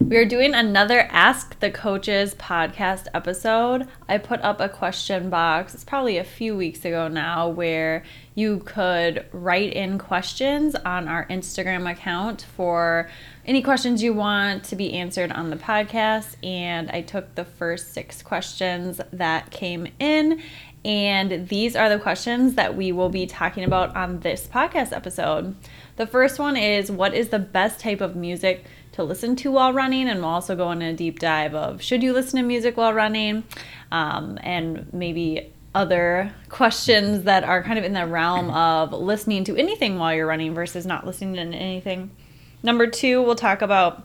We are doing another Ask the Coaches podcast episode. I put up a question box, it's probably a few weeks ago now, where you could write in questions on our Instagram account for any questions you want to be answered on the podcast. And I took the first six questions that came in. And these are the questions that we will be talking about on this podcast episode. The first one is What is the best type of music to listen to while running? And we'll also go into a deep dive of should you listen to music while running? Um, and maybe other questions that are kind of in the realm of listening to anything while you're running versus not listening to anything. Number two, we'll talk about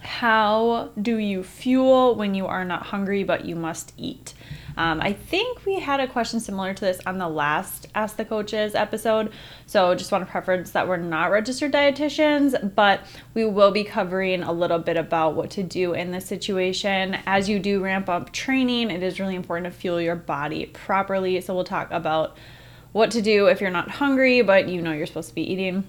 how do you fuel when you are not hungry but you must eat. Um, I think we had a question similar to this on the last Ask the Coaches episode. So just want to preference that we're not registered dietitians, but we will be covering a little bit about what to do in this situation. As you do ramp up training, it is really important to fuel your body properly. So we'll talk about what to do if you're not hungry, but you know you're supposed to be eating.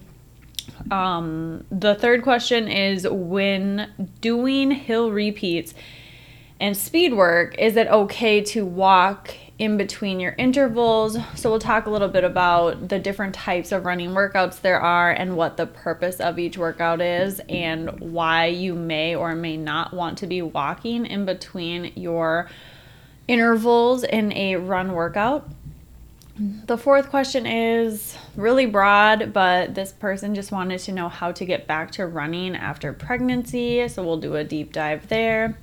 Um, the third question is when doing hill repeats and speed work, is it okay to walk in between your intervals? So, we'll talk a little bit about the different types of running workouts there are and what the purpose of each workout is, and why you may or may not want to be walking in between your intervals in a run workout. The fourth question is really broad, but this person just wanted to know how to get back to running after pregnancy. So we'll do a deep dive there.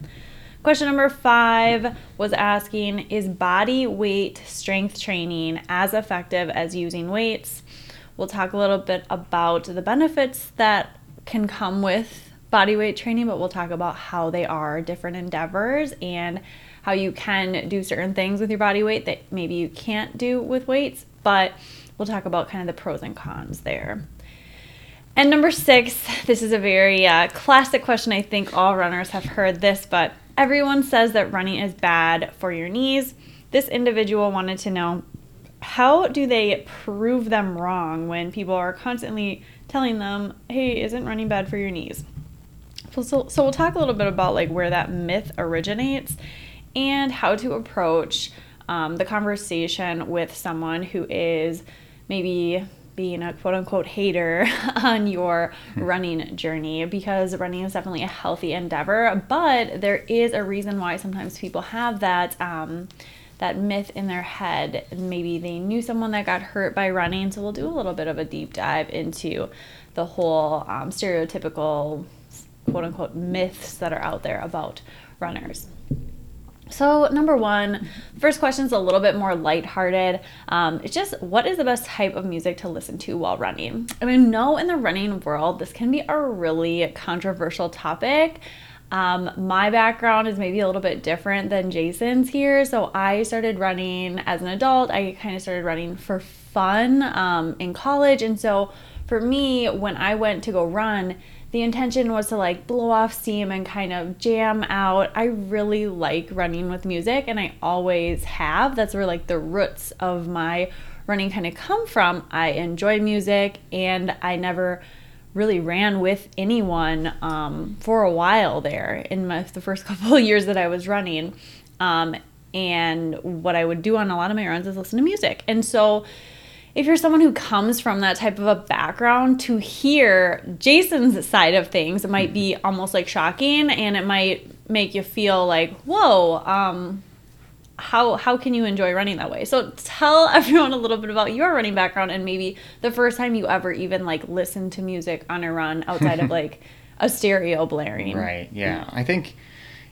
Question number five was asking Is body weight strength training as effective as using weights? We'll talk a little bit about the benefits that can come with body weight training, but we'll talk about how they are different endeavors and how you can do certain things with your body weight that maybe you can't do with weights. But we'll talk about kind of the pros and cons there. And number six, this is a very uh, classic question. I think all runners have heard this, but Everyone says that running is bad for your knees. This individual wanted to know how do they prove them wrong when people are constantly telling them, hey, isn't running bad for your knees? So, so, we'll talk a little bit about like where that myth originates and how to approach um, the conversation with someone who is maybe being a quote unquote hater on your hmm. running journey because running is definitely a healthy endeavor, but there is a reason why sometimes people have that. Um, that myth in their head. Maybe they knew someone that got hurt by running. So we'll do a little bit of a deep dive into the whole um, stereotypical, quote unquote, myths that are out there about runners. So, number one, first question is a little bit more lighthearted. Um, it's just what is the best type of music to listen to while running? I mean, no, in the running world, this can be a really controversial topic. Um, my background is maybe a little bit different than Jason's here. So, I started running as an adult. I kind of started running for fun um, in college. And so, for me, when I went to go run, the intention was to like blow off steam and kind of jam out. I really like running with music and I always have. That's where like the roots of my running kind of come from. I enjoy music and I never really ran with anyone um, for a while there in my, the first couple of years that I was running. Um, and what I would do on a lot of my runs is listen to music. And so if you're someone who comes from that type of a background to hear Jason's side of things, it might be almost like shocking and it might make you feel like, whoa, um, how how can you enjoy running that way? So tell everyone a little bit about your running background and maybe the first time you ever even like listened to music on a run outside of like a stereo blaring. Right. Yeah. I think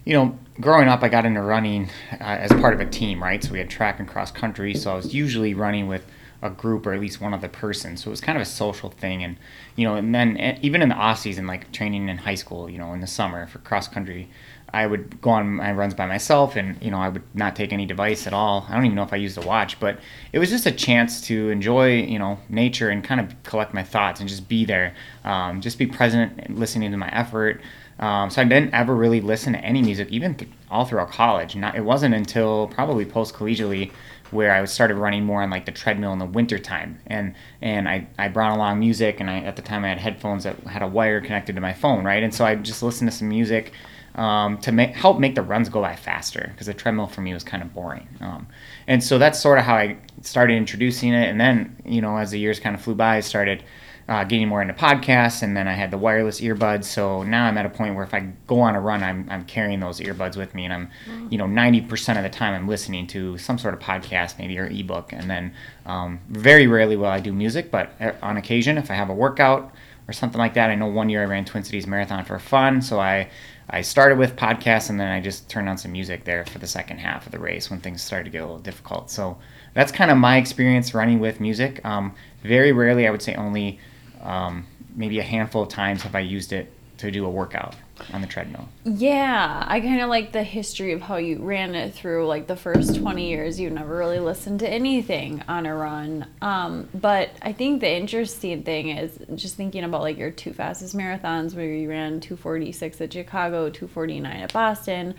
you know, growing up, I got into running uh, as part of a team, right? So we had track and cross country. So I was usually running with a group or at least one other person. So it was kind of a social thing. And, you know, and then even in the off season, like training in high school, you know, in the summer for cross country, I would go on my runs by myself, and you know I would not take any device at all. I don't even know if I used a watch, but it was just a chance to enjoy you know nature and kind of collect my thoughts and just be there, um, just be present and listening to my effort. Um, so I didn't ever really listen to any music, even th- all throughout college. Not, it wasn't until probably post collegiately where I started running more on like the treadmill in the wintertime. And and I, I brought along music and I at the time I had headphones that had a wire connected to my phone, right? And so I just listened to some music um, to make, help make the runs go by faster because the treadmill for me was kind of boring. Um, and so that's sort of how I started introducing it. And then, you know, as the years kind of flew by, I started uh, getting more into podcasts, and then I had the wireless earbuds. So now I'm at a point where if I go on a run, I'm, I'm carrying those earbuds with me, and I'm, mm. you know, 90% of the time I'm listening to some sort of podcast, maybe or ebook, and then um, very rarely will I do music, but uh, on occasion, if I have a workout or something like that, I know one year I ran Twin Cities Marathon for fun, so I I started with podcasts and then I just turned on some music there for the second half of the race when things started to get a little difficult. So that's kind of my experience running with music. Um, very rarely, I would say only um, maybe a handful of times have I used it to do a workout on the treadmill. Yeah, I kind of like the history of how you ran it through. Like the first 20 years, you never really listened to anything on a run. Um, but I think the interesting thing is just thinking about like your two fastest marathons where you ran 246 at Chicago, 249 at Boston.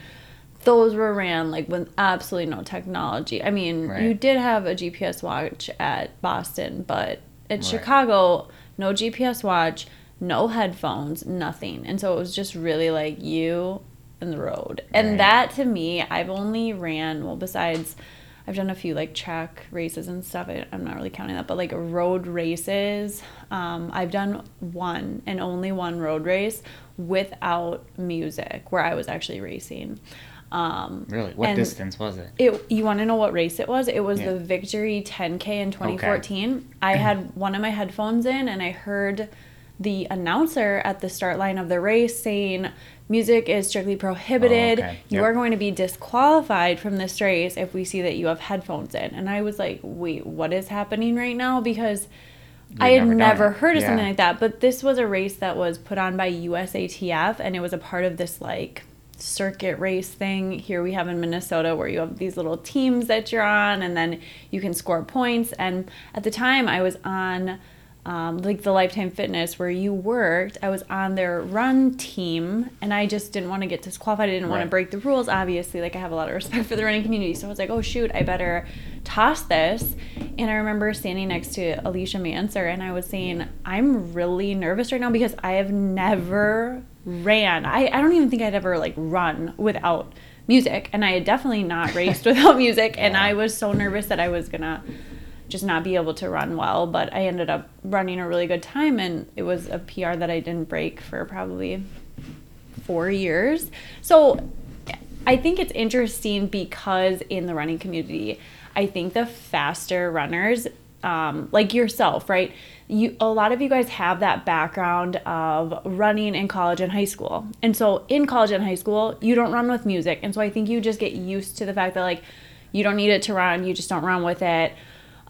Those were ran like with absolutely no technology. I mean, right. you did have a GPS watch at Boston, but at right. Chicago, no GPS watch no headphones, nothing. And so it was just really like you and the road. And that to me, I've only ran, well, besides, I've done a few like track races and stuff. I, am not really counting that, but like road races, um, I've done one and only one road race without music where I was actually racing. Um, really? What distance was it? It. You want to know what race it was? It was yeah. the Victory 10K in 2014. Okay. I had one of my headphones in and I heard the announcer at the start line of the race saying music is strictly prohibited. Oh, okay. You are going to be disqualified from this race if we see that you have headphones in. And I was like, wait, what is happening right now? Because You've I had never, never heard of yeah. something like that. But this was a race that was put on by USATF and it was a part of this like circuit race thing here we have in Minnesota where you have these little teams that you're on and then you can score points. And at the time I was on um, like the Lifetime Fitness where you worked, I was on their run team and I just didn't want to get disqualified. I didn't right. want to break the rules, obviously. Like, I have a lot of respect for the running community. So I was like, oh, shoot, I better toss this. And I remember standing next to Alicia Manser and I was saying, I'm really nervous right now because I have never ran. I, I don't even think I'd ever like run without music. And I had definitely not raced without music. And I was so nervous that I was going to just not be able to run well. But I ended up running a really good time, and it was a PR that I didn't break for probably four years. So I think it's interesting because in the running community, I think the faster runners, um, like yourself, right? You, a lot of you guys have that background of running in college and high school. And so in college and high school, you don't run with music. And so I think you just get used to the fact that like you don't need it to run, you just don't run with it.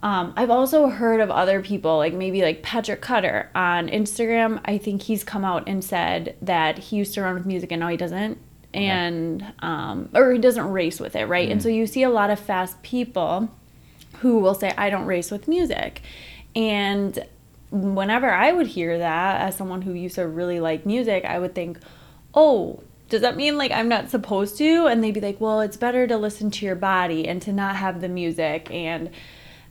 Um, I've also heard of other people, like maybe like Patrick Cutter on Instagram. I think he's come out and said that he used to run with music and now he doesn't. And, um, or he doesn't race with it, right? Mm. And so you see a lot of fast people who will say, I don't race with music. And whenever I would hear that as someone who used to really like music, I would think, oh, does that mean like I'm not supposed to? And they'd be like, well, it's better to listen to your body and to not have the music. And,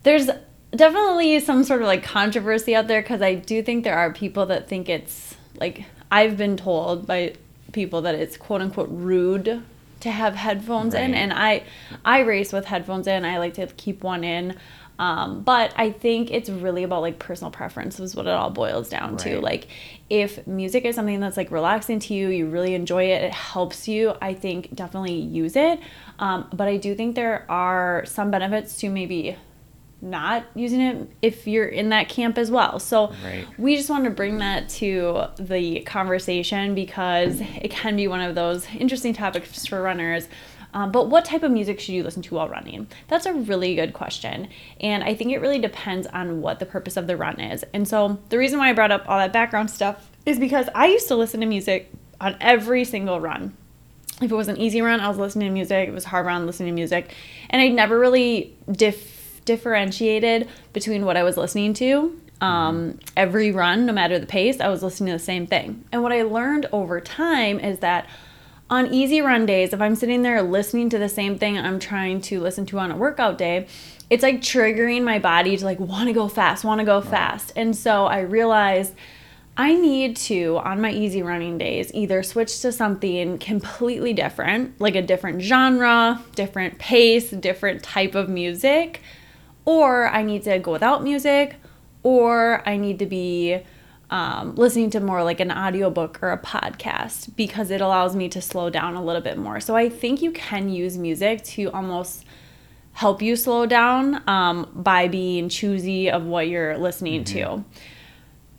there's definitely some sort of like controversy out there because I do think there are people that think it's like I've been told by people that it's quote unquote rude to have headphones right. in and I I race with headphones in. I like to keep one in. Um, but I think it's really about like personal preference is what it all boils down right. to. Like if music is something that's like relaxing to you, you really enjoy it, it helps you, I think definitely use it. Um, but I do think there are some benefits to maybe not using it if you're in that camp as well. So right. we just want to bring that to the conversation because it can be one of those interesting topics for runners. Um, but what type of music should you listen to while running? That's a really good question. And I think it really depends on what the purpose of the run is. And so the reason why I brought up all that background stuff is because I used to listen to music on every single run. if it was an easy run, I was listening to music. If it was a hard run, listening to music. And I never really dif- differentiated between what I was listening to. Um, every run, no matter the pace, I was listening to the same thing. And what I learned over time is that on easy run days, if I'm sitting there listening to the same thing I'm trying to listen to on a workout day, it's like triggering my body to like want to go fast, want to go fast. And so I realized I need to, on my easy running days, either switch to something completely different, like a different genre, different pace, different type of music, or I need to go without music, or I need to be um, listening to more like an audiobook or a podcast because it allows me to slow down a little bit more. So I think you can use music to almost help you slow down um, by being choosy of what you're listening mm-hmm. to.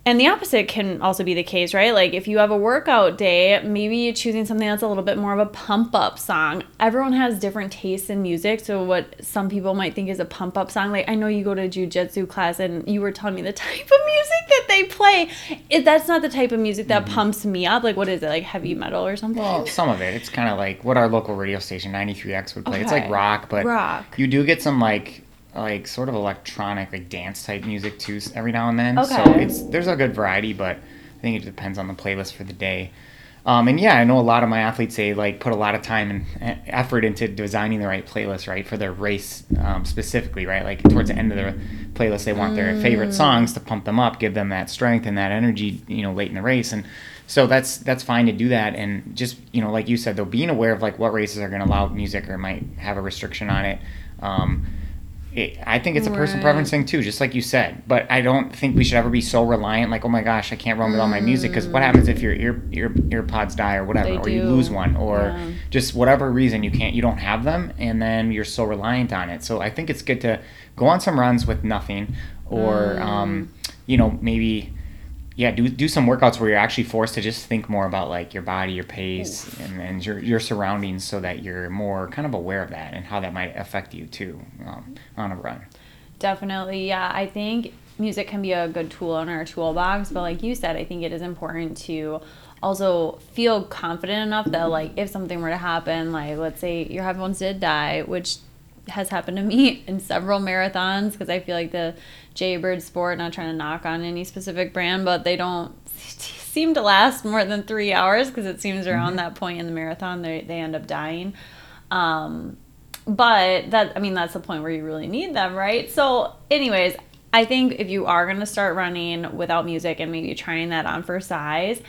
And the opposite can also be the case, right? Like if you have a workout day, maybe you're choosing something that's a little bit more of a pump up song. Everyone has different tastes in music. So what some people might think is a pump up song, like I know you go to jujitsu class and you were telling me the type of music that they play. If that's not the type of music that mm-hmm. pumps me up. Like what is it? Like heavy metal or something? Well, some of it. It's kind of like what our local radio station 93X would play. Okay. It's like rock, but rock. you do get some like like sort of electronic like dance type music too every now and then. Okay. So it's there's a good variety, but I think it depends on the playlist for the day. Um, and yeah, I know a lot of my athletes say like put a lot of time and effort into designing the right playlist, right, for their race um, specifically, right? Like towards the end of the playlist, they want their favorite mm. songs to pump them up, give them that strength and that energy, you know, late in the race. And so that's that's fine to do that. And just you know, like you said, though, being aware of like what races are going to allow music or might have a restriction on it. Um, it, I think it's a person right. preference thing too, just like you said. But I don't think we should ever be so reliant, like, oh my gosh, I can't run without mm. my music. Because what happens if your ear ear ear pods die or whatever, they or do. you lose one, or yeah. just whatever reason you can't, you don't have them, and then you're so reliant on it. So I think it's good to go on some runs with nothing, or mm. um, you know maybe yeah, do do some workouts where you're actually forced to just think more about like your body, your pace, and, and your your surroundings, so that you're more kind of aware of that and how that might affect you too um, on a run. Definitely, yeah. I think music can be a good tool in our toolbox, but like you said, I think it is important to also feel confident enough that like if something were to happen, like let's say your headphones did die, which has happened to me in several marathons because I feel like the Jaybird Sport, not trying to knock on any specific brand, but they don't seem to last more than three hours because it seems around mm-hmm. that point in the marathon they, they end up dying. Um, but that, I mean, that's the point where you really need them, right? So, anyways, I think if you are going to start running without music and maybe trying that on for size,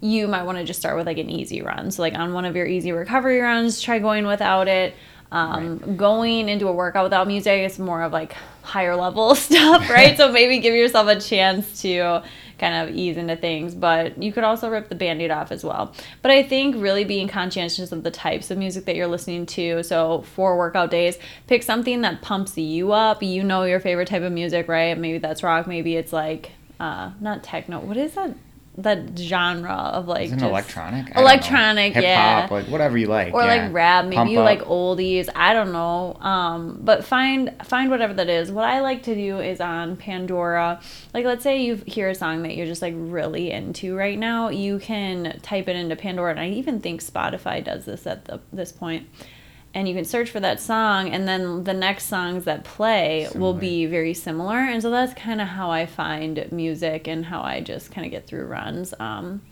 you might want to just start with like an easy run. So, like on one of your easy recovery runs, try going without it. Um, right. Going into a workout without music is more of like higher level stuff, right? so maybe give yourself a chance to kind of ease into things, but you could also rip the band aid off as well. But I think really being conscientious of the types of music that you're listening to. So for workout days, pick something that pumps you up. You know your favorite type of music, right? Maybe that's rock, maybe it's like uh, not techno. What is that? That genre of like Isn't electronic? Electronic hip yeah. hop like whatever you like or yeah. like rap maybe Pump you up. like oldies. I don't know. Um but find find whatever that is. What i like to do is on pandora like let's say you hear a song that you're just like really into right now you can type it into pandora. And i even think spotify does this at the, this point and you can search for that song and then the next songs that play similar. will be very similar and so that's kind of how i find music and how i just kind of get through runs um,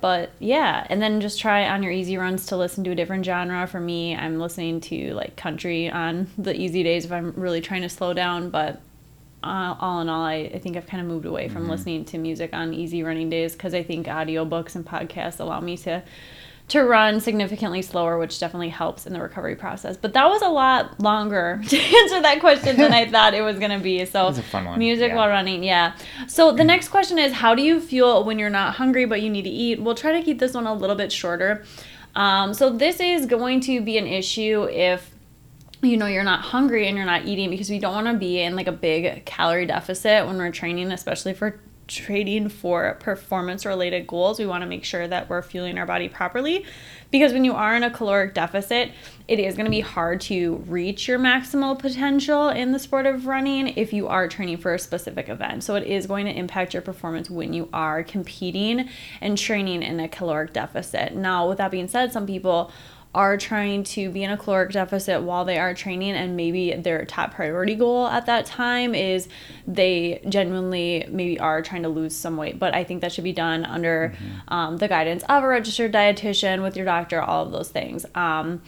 but yeah and then just try on your easy runs to listen to a different genre for me i'm listening to like country on the easy days if i'm really trying to slow down but uh, all in all I, I think i've kind of moved away from mm-hmm. listening to music on easy running days because i think audiobooks and podcasts allow me to to run significantly slower, which definitely helps in the recovery process. But that was a lot longer to answer that question than I thought it was going to be. So, music yeah. while running, yeah. So, the next question is How do you feel when you're not hungry but you need to eat? We'll try to keep this one a little bit shorter. Um, so, this is going to be an issue if you know you're not hungry and you're not eating because we don't want to be in like a big calorie deficit when we're training especially for training for performance related goals, we want to make sure that we're fueling our body properly. Because when you are in a caloric deficit, it is going to be hard to reach your maximal potential in the sport of running if you are training for a specific event. So it is going to impact your performance when you are competing and training in a caloric deficit. Now, with that being said, some people are trying to be in a caloric deficit while they are training and maybe their top priority goal at that time is they genuinely maybe are trying to lose some weight. But i think that should be done under mm-hmm. um, the guidance of a registered dietitian with your doctor all of those things. Um,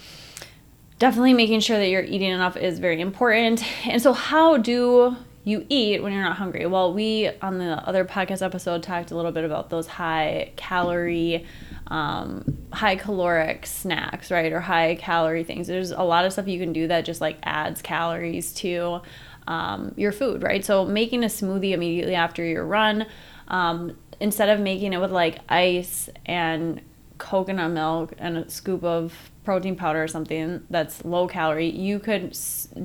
definitely making sure that you're eating enough is very important. And so how do you eat when you're not hungry? Well we on the other podcast episode talked a little bit about those high calorie um, high caloric snacks, right? Or high calorie things. There's a lot of stuff you can do that just like adds calories to um, your food, right? So making a smoothie immediately after your run, um, instead of making it with like ice and coconut milk and a scoop of protein powder or something that's low calorie, you could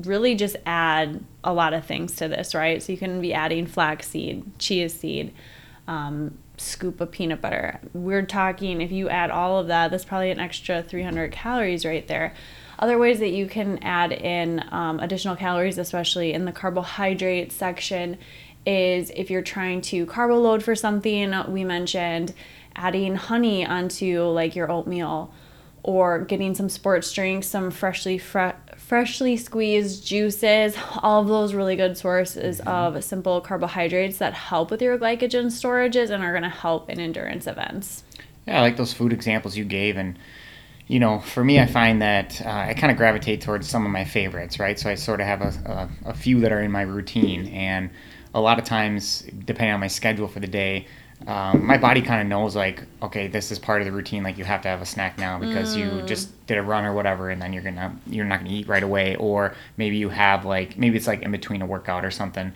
really just add a lot of things to this, right? So you can be adding flaxseed, chia seed, um, scoop of peanut butter. We're talking, if you add all of that, that's probably an extra 300 calories right there. Other ways that you can add in um, additional calories, especially in the carbohydrate section, is if you're trying to carbo load for something, we mentioned adding honey onto like your oatmeal or getting some sports drinks, some freshly fre- freshly squeezed juices, all of those really good sources mm-hmm. of simple carbohydrates that help with your glycogen storages and are going to help in endurance events. Yeah, I like those food examples you gave. And, you know, for me, I find that uh, I kind of gravitate towards some of my favorites, right? So I sort of have a, a, a few that are in my routine. And a lot of times, depending on my schedule for the day, um, my body kind of knows like okay this is part of the routine like you have to have a snack now because mm. you just did a run or whatever and then you're gonna you're not gonna eat right away or maybe you have like maybe it's like in between a workout or something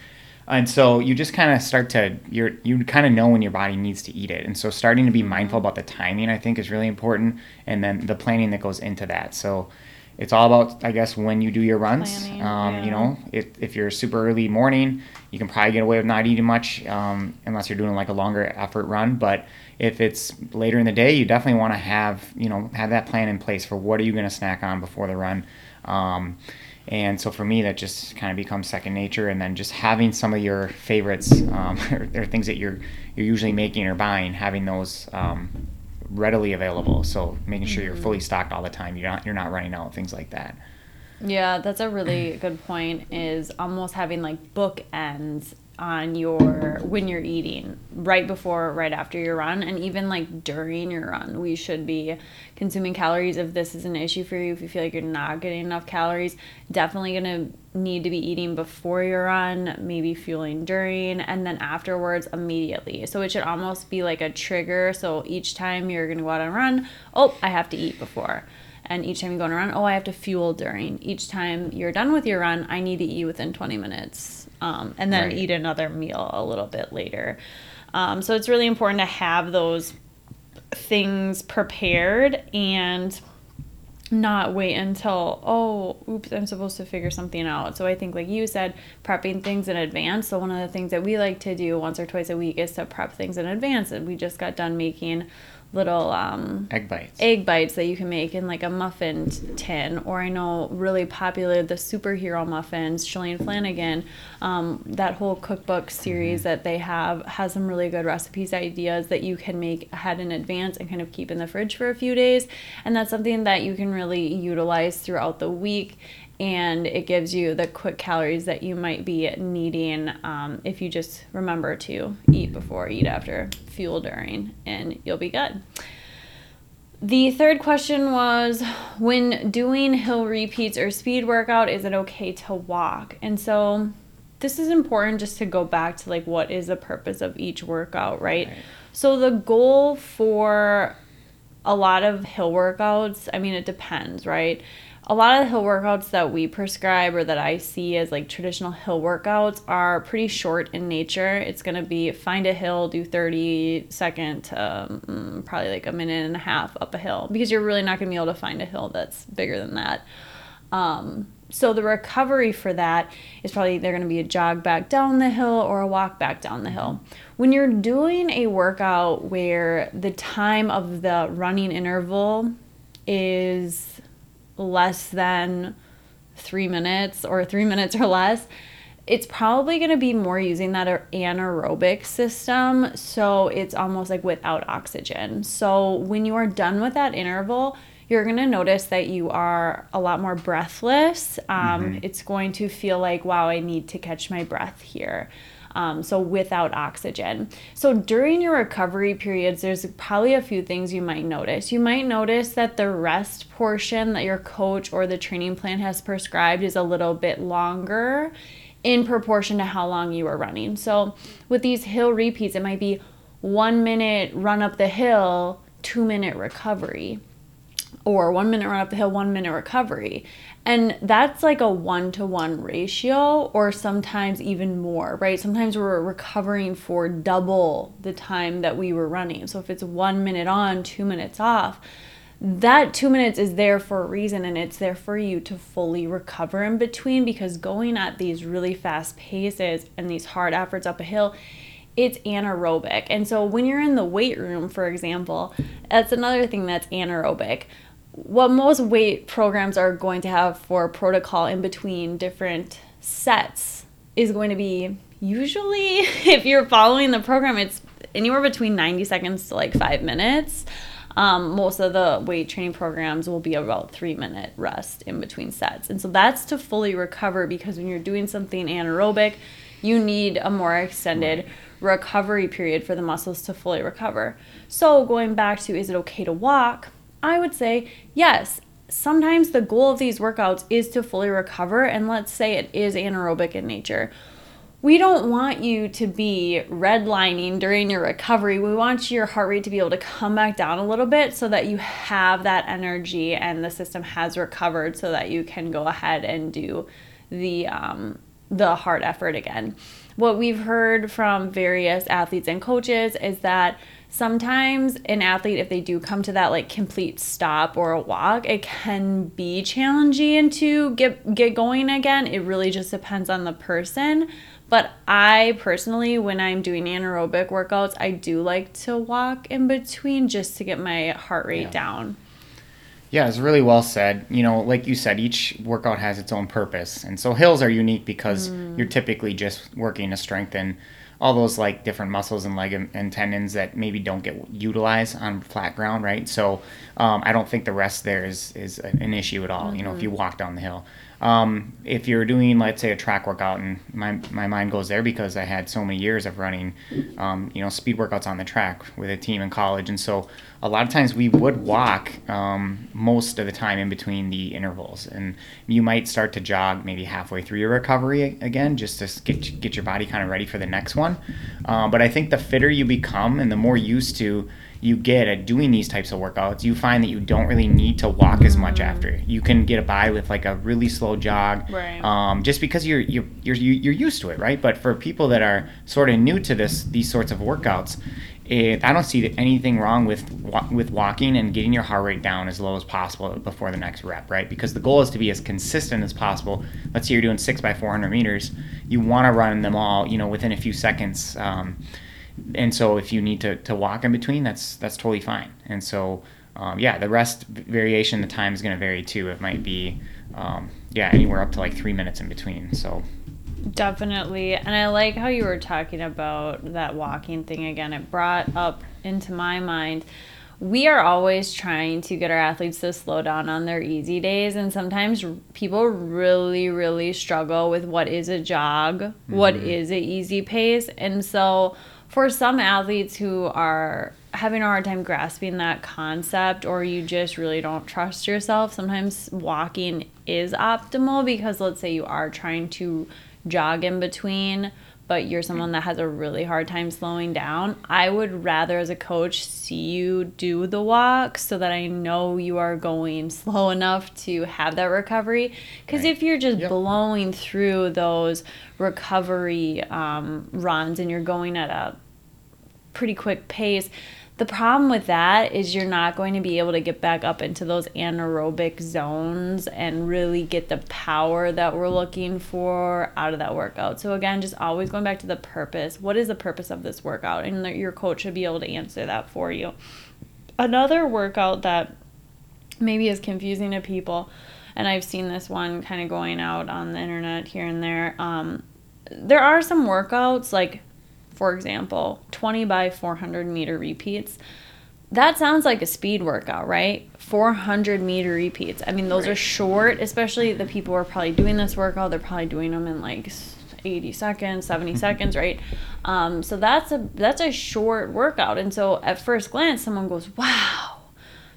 and so you just kind of start to you're you kind of know when your body needs to eat it and so starting to be mindful about the timing i think is really important and then the planning that goes into that so it's all about, I guess, when you do your runs. Planning, um, yeah. You know, if, if you're super early morning, you can probably get away with not eating much um, unless you're doing like a longer effort run. But if it's later in the day, you definitely want to have, you know, have that plan in place for what are you going to snack on before the run. Um, and so for me, that just kind of becomes second nature. And then just having some of your favorites um, or, or, things that you're you're usually making or buying, having those um, readily available. So making sure you're fully mm-hmm. stocked all the time. You're not you're not running out. Things like that. Yeah, that's a really good point. Is almost having like bookends on your when you're eating right before right after your run and even like during your run. We should be consuming calories. If this is an issue for you if you feel like you're not getting enough calories definitely going to need to be eating before your run maybe fueling during and then afterwards immediately. So it should almost be like a trigger. So each time you're going to go out and run oh i have to eat before and each time you go on a run oh i have to fuel during each time you're done with your run i need to eat within 20 minutes um, and then right. eat another meal a little bit later. Um, so it's really important to have those things prepared and not wait until oh oops i'm supposed to figure something out so i think like you said prepping things in advance so one of the things that we like to do once or twice a week is to prep things in advance and we just got done making little um, egg bites. Egg bites that you can make in like a muffin tin, or I know really popular the superhero muffins. Shalane Flanagan, um, that whole cookbook series mm-hmm. that they have has some really good recipes ideas that you can make ahead in advance and kind of keep in the fridge for a few days, and that's something that you can really utilize throughout the week and it gives you the quick calories that you might be needing um, if you just remember to eat before, eat after, fuel during, and you'll be good. The third question was when doing hill repeats or speed workout, is it okay to walk? And so this is important just to go back to like what is the purpose of each workout, right? right. So the goal for a lot of hill workouts, I mean, it depends, right? A lot of the hill workouts that we prescribe or that I see as like traditional hill workouts are pretty short in nature. It's going to be find a hill, do 30 second um, probably like a minute and a half up a hill because you're really not going to be able to find a hill that's bigger than that. Um, so the recovery for that is probably they're going to be a jog back down the hill or a walk back down the hill. When you're doing a workout where the time of the running interval is less than three minutes or three minutes or less, it's probably going to be more using that anaerobic system. So it's almost like without oxygen. So when you are done with that interval, you're going to notice that you are a lot more breathless. Um, mm-hmm. It's going to feel like, wow, I need to catch my breath here. Um, so without oxygen. So during your recovery periods, there's probably a few things you might notice. You might notice that the rest portion that your coach or the training plan has prescribed is a little bit longer in proportion to how long you are running. So with these hill repeats, it might be one minute run up the hill, two minute recovery or one minute run up the hill, one minute recovery. And that's like a one to one ratio, or sometimes even more, right? Sometimes we're recovering for double the time that we were running. So if it's one minute on, two minutes off, that two minutes is there for a reason and it's there for you to fully recover in between because going at these really fast paces and these hard efforts up a hill it's anaerobic. And so when you're in the weight room, for example, that's another thing that's anaerobic what most weight programs are going to have for protocol in between different sets is going to be usually if you're following the program it's anywhere between 90 seconds to like five minutes. Um, most of the weight training programs will be about three minute rest in between sets. And so that's to fully recover because when you're doing something anaerobic you need a more extended recovery period for the muscles to fully recover. So going back to is it okay to walk I would say yes. Sometimes the goal of these workouts is to fully recover, and let's say it is anaerobic in nature. We don't want you to be redlining during your recovery. We want your heart rate to be able to come back down a little bit so that you have that energy and the system has recovered so that you can go ahead and do the um, the hard effort again. What we've heard from various athletes and coaches is that sometimes an athlete if they do come to that like complete stop or a walk it can be challenging to get get going again it really just depends on the person but i personally when i'm doing anaerobic workouts i do like to walk in between just to get my heart rate yeah. down yeah, it's really well said. You know, like you said, each workout has its own purpose. And so hills are unique because mm. you're typically just working to strengthen all those like different muscles and leg and tendons that maybe don't get utilized on flat ground, right? So um, I don't think the rest there is is an issue at all. Mm-hmm. You know, if you mm-hmm. walk down the hill. Um, if you're doing, let's say, a track workout, and my, my mind goes there because I had so many years of running, um, you know, speed workouts on the track with a team in college, and so a lot of times we would walk um, most of the time in between the intervals, and you might start to jog maybe halfway through your recovery again, just to get get your body kind of ready for the next one. Um, but I think the fitter you become, and the more used to you get at doing these types of workouts, you find that you don't really need to walk as much after. You can get by with like a really slow jog, right. um, just because you're you're you're you're used to it, right? But for people that are sort of new to this these sorts of workouts, it, I don't see anything wrong with with walking and getting your heart rate down as low as possible before the next rep, right? Because the goal is to be as consistent as possible. Let's say you're doing six by 400 meters, you want to run them all, you know, within a few seconds. Um, and so if you need to, to walk in between, that's that's totally fine. And so um, yeah, the rest variation, the time is going to vary too. It might be um, yeah anywhere up to like three minutes in between. So definitely, and I like how you were talking about that walking thing again. It brought up into my mind. We are always trying to get our athletes to slow down on their easy days, and sometimes people really, really struggle with what is a jog, mm-hmm. what is a easy pace, and so for some athletes who are having a hard time grasping that concept or you just really don't trust yourself, sometimes walking is optimal because let's say you are trying to jog in between, but you're someone that has a really hard time slowing down. I would rather, as a coach, see you do the walk so that I know you are going slow enough to have that recovery. Because right. if you're just yep. blowing through those recovery um, runs and you're going at a pretty quick pace, The problem with that is you're not going to be able to get back up into those anaerobic zones and really get the power that we're looking for out of that workout. So, again, just always going back to the purpose. What is the purpose of this workout? And your coach should be able to answer that for you. Another workout that maybe is confusing to people, and I've seen this one kind of going out on the internet here and there. Um, there are some workouts like for example, 20 by 400 meter repeats. That sounds like a speed workout, right? 400 meter repeats. I mean, those right. are short, especially the people who are probably doing this workout. They're probably doing them in like 80 seconds, 70 mm-hmm. seconds, right? Um, so that's a that's a short workout. And so at first glance, someone goes, "Wow,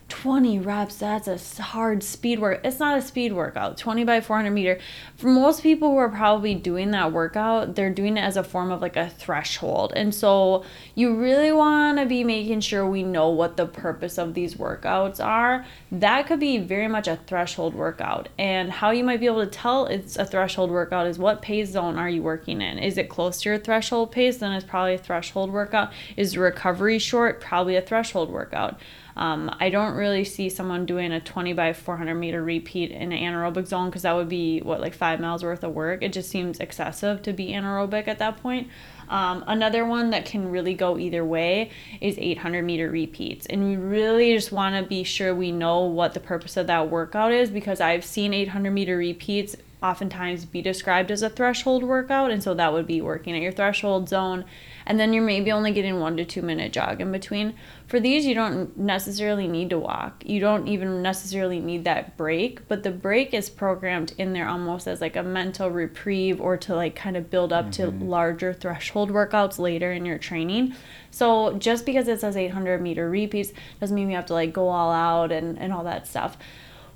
20 reps that's a hard speed work it's not a speed workout 20 by 400 meter. For most people who are probably doing that workout they're doing it as a form of like a threshold and so you really want to be making sure we know what the purpose of these workouts are. That could be very much a threshold workout and how you might be able to tell it's a threshold workout is what pace zone are you working in? Is it close to your threshold pace? Then it's probably a threshold workout. Is recovery short? Probably a threshold workout um, I don't really see someone doing a 20 by 400 meter repeat in an anaerobic zone because that would be what like five miles worth of work. It just seems excessive to be anaerobic at that point. Um, another one that can really go either way is 800 meter repeats. And we really just want to be sure we know what the purpose of that workout is because I've seen 800 meter repeats oftentimes be described as a threshold workout. And so that would be working at your threshold zone and then you're maybe only getting one to two minute jog in between. For these, you don't necessarily need to walk. You don't even necessarily need that break, but the break is programmed in there almost as like a mental reprieve or to like kind of build up mm-hmm. to larger threshold workouts later in your training. So just because it says 800 meter repeats doesn't mean you have to like go all out and, and all that stuff.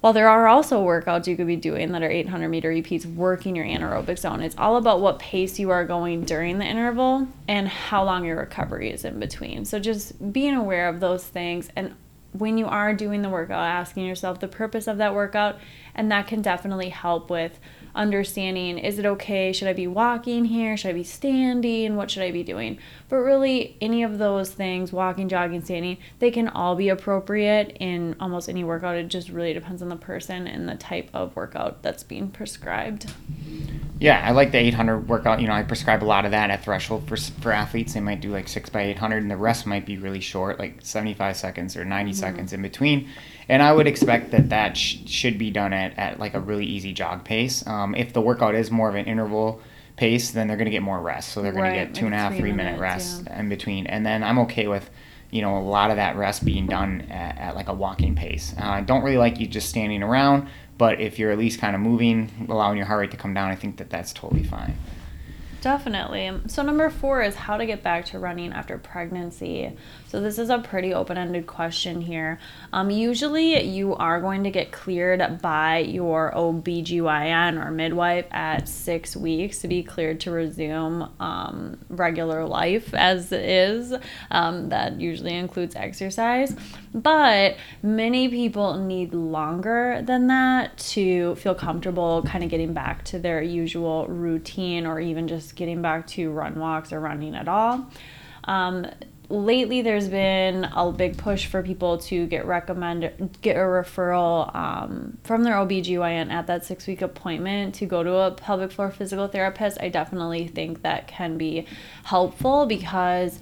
While there are also workouts you could be doing that are 800 meter repeats working your anaerobic zone. It's all about what pace you are going during the interval and how long your recovery is in between. So just being aware of those things and when you are doing the workout, asking yourself the purpose of that workout, and that can definitely help with understanding is it okay? Should I be walking here? Should I be standing? What should I be doing? But really, any of those things walking, jogging, standing they can all be appropriate in almost any workout. It just really depends on the person and the type of workout that's being prescribed. Yeah, I like the 800 workout. You know, I prescribe a lot of that at threshold for, for athletes. They might do like 6 by 800, and the rest might be really short, like 75 seconds or 90 mm-hmm. seconds in between. And I would expect that that sh- should be done at, at like a really easy jog pace. Um, if the workout is more of an interval pace, then they're going to get more rest. So they're going right, to get two like and a half, three minute rest yeah. in between. And then I'm okay with you know a lot of that rest being done at, at like a walking pace. Uh, I don't really like you just standing around. But if you're at least kind of moving, allowing your heart rate to come down, I think that that's totally fine. Definitely. So, number four is how to get back to running after pregnancy. So, this is a pretty open ended question here. Um, usually, you are going to get cleared by your OBGYN or midwife at six weeks to be cleared to resume um, regular life as is. Um, that usually includes exercise. But many people need longer than that to feel comfortable kind of getting back to their usual routine or even just getting back to run walks or running at all. Um, lately there's been a big push for people to get recommended get a referral um, from their OBGYN at that six week appointment to go to a pelvic floor physical therapist. I definitely think that can be helpful because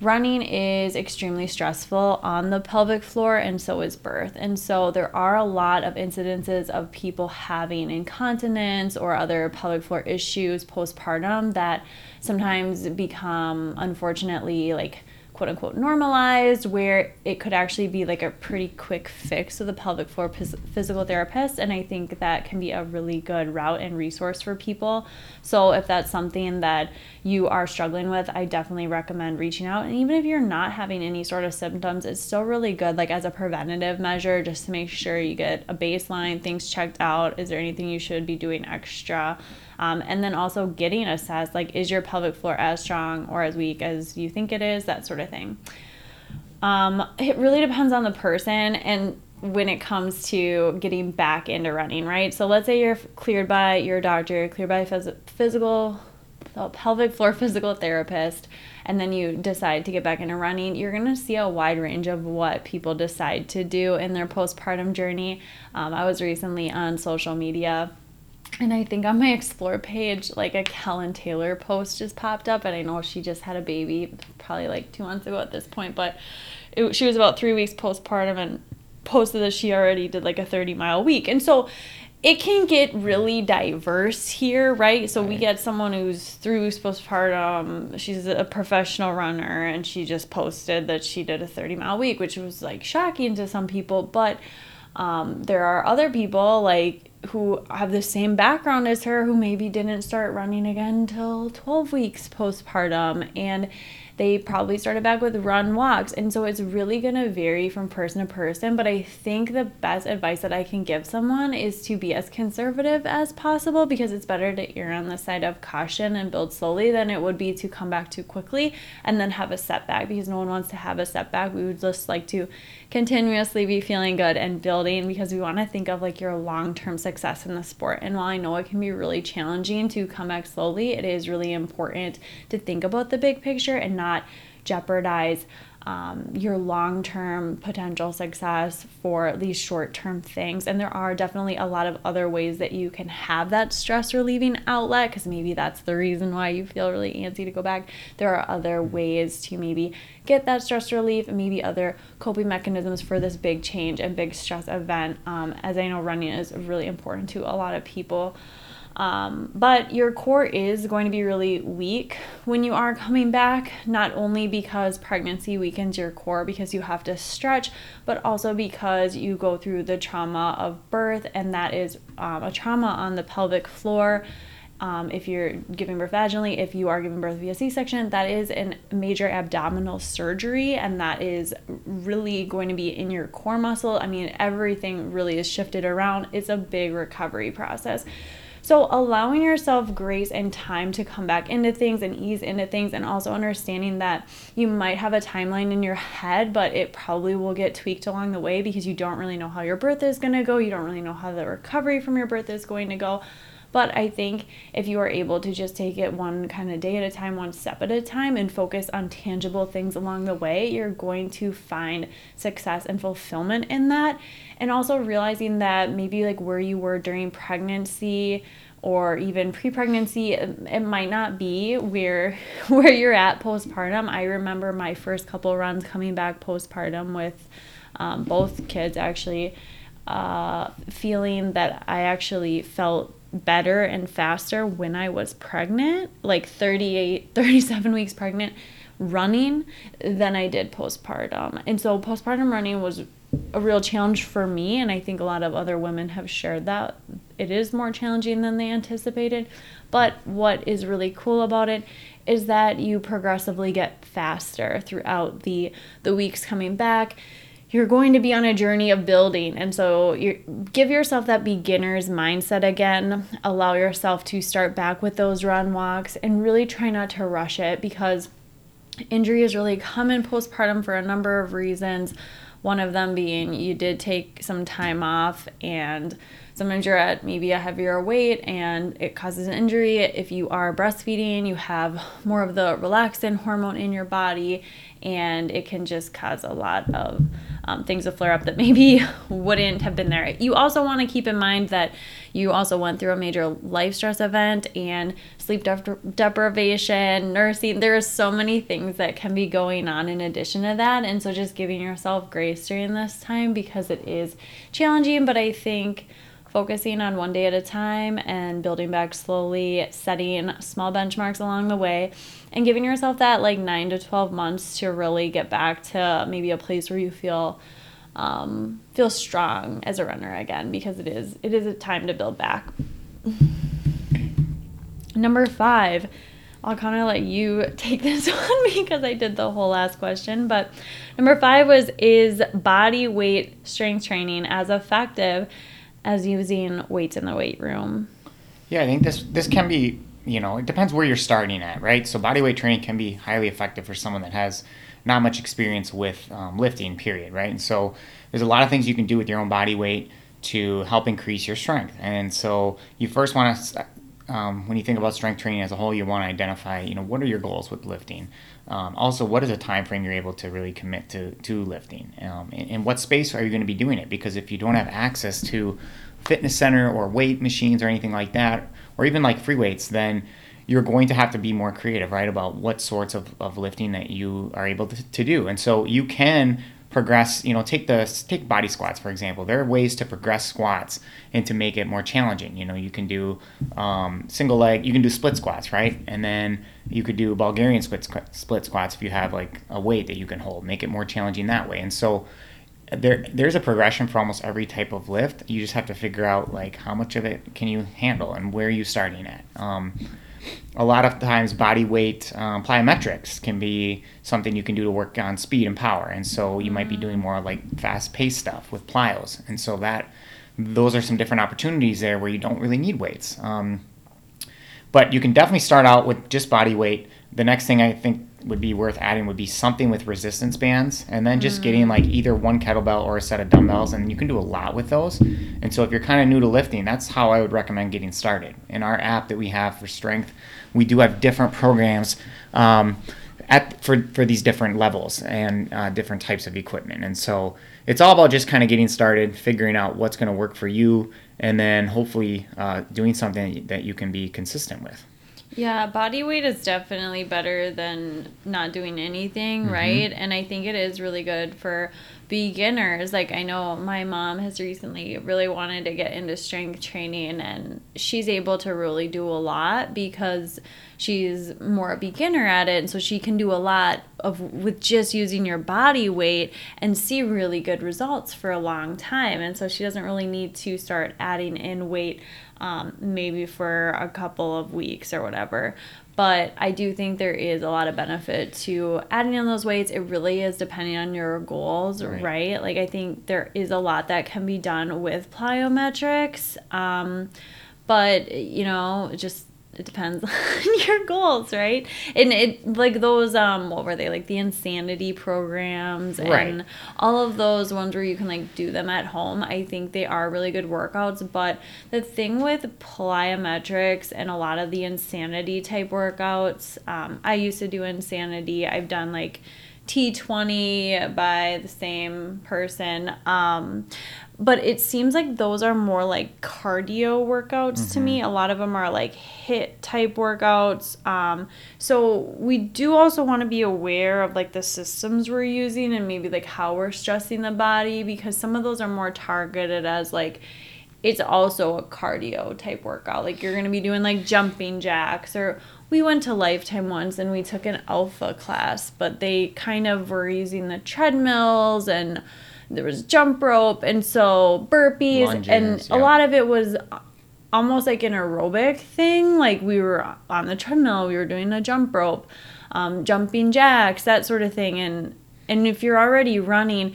running is extremely stressful on the pelvic floor and so is birth. And so there are a lot of incidences of people having incontinence or other pelvic floor issues postpartum that sometimes become unfortunately like quote unquote normalized, where it could actually be like a pretty quick fix with a pelvic floor physical therapist. And I think that can be a really good route and resource for people. So if that's something that you are struggling with, I definitely recommend reaching out. And even if you're not having any sort of symptoms, it's still really good, like as a preventative measure, just to make sure you get a baseline, things checked out. Is there anything you should be doing extra? Um, and then also getting assessed like, is your pelvic floor as strong or as weak as you think it is? That sort of thing. Um, it really depends on the person and when it comes to getting back into running, right? So let's say you're cleared by your doctor, cleared by phys- physical pelvic floor physical therapist and then you decide to get back into running, you're going to see a wide range of what people decide to do in their postpartum journey. Um, I was recently on social media and I think on my explore page, like a Kellyn Taylor post just popped up, and I know she just had a baby, probably like two months ago at this point, but it, she was about three weeks postpartum and posted that she already did like a 30 mile week. And so it can get really diverse here, right? So we get someone who's through postpartum, she's a professional runner, and she just posted that she did a 30 mile week, which was like shocking to some people. But um, there are other people like who have the same background as her who maybe didn't start running again until 12 weeks postpartum and they probably started back with run walks. And so it's really going to vary from person to person. But I think the best advice that I can give someone is to be as conservative as possible because it's better to err on the side of caution and build slowly than it would be to come back too quickly and then have a setback because no one wants to have a setback. We would just like to continuously be feeling good and building because we want to think of like your long term success in the sport. And while I know it can be really challenging to come back slowly, it is really important to think about the big picture and not jeopardize um, your long term potential success for these short term things. And there are definitely a lot of other ways that you can have that stress relieving outlet because maybe that's the reason why you feel really antsy to go back. There are other ways to maybe get that stress relief maybe other coping mechanisms for this big change and big stress event. Um, as I know, running is really important to a lot of people. Um, but your core is going to be really weak when you are coming back, not only because pregnancy weakens your core because you have to stretch, but also because you go through the trauma of birth, and that is um, a trauma on the pelvic floor. Um, if you're giving birth vaginally, if you are giving birth via C section, that is a major abdominal surgery, and that is really going to be in your core muscle. I mean, everything really is shifted around. It's a big recovery process. So, allowing yourself grace and time to come back into things and ease into things, and also understanding that you might have a timeline in your head, but it probably will get tweaked along the way because you don't really know how your birth is going to go. You don't really know how the recovery from your birth is going to go. But I think if you are able to just take it one kind of day at a time, one step at a time, and focus on tangible things along the way, you're going to find success and fulfillment in that. And also realizing that maybe like where you were during pregnancy or even pre-pregnancy it might not be where where you're at postpartum i remember my first couple runs coming back postpartum with um, both kids actually uh, feeling that i actually felt better and faster when I was pregnant, like 38, 37 weeks pregnant, running than I did postpartum. And so postpartum running was a real challenge for me. And I think a lot of other women have shared that it is more challenging than they anticipated. But what is really cool about it is that you progressively get faster throughout the the weeks coming back you're going to be on a journey of building. And so you give yourself that beginner's mindset again. Allow yourself to start back with those run walks and really try not to rush it because injury is really common postpartum for a number of reasons. One of them being you did take some time off and sometimes you're at maybe a heavier weight and it causes an injury. If you are breastfeeding, you have more of the relaxin hormone in your body and it can just cause a lot of um, things to flare up that maybe wouldn't have been there. You also want to keep in mind that you also went through a major life stress event and sleep deprivation, nursing. There are so many things that can be going on in addition to that. And so just giving yourself grace during this time because it is challenging, but I think focusing on one day at a time and building back slowly, setting small benchmarks along the way, and giving yourself that like nine to 12 months to really get back to maybe a place where you feel. Um, feel strong as a runner again because it is it is a time to build back. Number five, I'll kind of let you take this one because I did the whole last question. But number five was Is body weight strength training as effective as using weights in the weight room. Yeah, I think this this can be you know it depends where you're starting at, right? So body weight training can be highly effective for someone that has not much experience with um, lifting, period, right? And so there's a lot of things you can do with your own body weight to help increase your strength. And so you first want to um, when you think about strength training as a whole, you want to identify, you know, what are your goals with lifting? Um, also, what is a time frame you're able to really commit to to lifting? Um, and, and what space are you going to be doing it? Because if you don't have access to fitness center or weight machines or anything like that, or even like free weights, then you're going to have to be more creative, right, about what sorts of, of lifting that you are able to, to do. And so you can progress you know take the take body squats for example. There are ways to progress squats and to make it more challenging. You know you can do um, single leg you can do split squats right? And then you could do bulgarian split, split squats if you have like a weight that you can hold. Make it more challenging that way. And so there there's a progression for almost every type of lift. You just have to figure out like how much of it can you handle and where are you starting at? Um, a lot of times body weight um, plyometrics can be something you can do to work on speed and power. And so you might be doing mm. more like fast paced stuff with plyos. And so that those are some different opportunities there where you don't really need weights. Um, but you can definitely start out with just body weight. The next thing i think would be worth adding would be something with resistance bands and then just mm. getting like either one kettlebell or a set of dumbbells and you can do a lot with those. And so if you're kind of new to lifting that's how i would recommend getting started. In our app that we have for strength we do have different programs um, at for, for these different levels and uh, different types of equipment. And so it's all about just kind of getting started figuring out what's going to work for you and then hopefully uh, doing something that you can be consistent with yeah, body weight is definitely better than not doing anything, mm-hmm. right? And I think it is really good for beginners. Like I know my mom has recently really wanted to get into strength training and she's able to really do a lot because she's more a beginner at it and so she can do a lot of with just using your body weight and see really good results for a long time. And so she doesn't really need to start adding in weight um, maybe for a couple of weeks or whatever. But I do think there is a lot of benefit to adding in those weights. It really is depending on your goals, right? right? Like, I think there is a lot that can be done with plyometrics. Um, but, you know, just it depends on your goals, right? And it like those um what were they like the insanity programs and right. all of those ones where you can like do them at home. I think they are really good workouts, but the thing with plyometrics and a lot of the insanity type workouts, um, I used to do insanity. I've done like T20 by the same person. Um, but it seems like those are more like cardio workouts mm-hmm. to me. Mm-hmm. A lot of them are like HIIT type workouts. Um, so we do also want to be aware of like the systems we're using and maybe like how we're stressing the body because some of those are more targeted as like it's also a cardio type workout. Like you're going to be doing like jumping jacks or we went to Lifetime once and we took an alpha class, but they kind of were using the treadmills and there was jump rope and so burpees Lunges, and yeah. a lot of it was almost like an aerobic thing like we were on the treadmill we were doing a jump rope um, jumping jacks that sort of thing and and if you're already running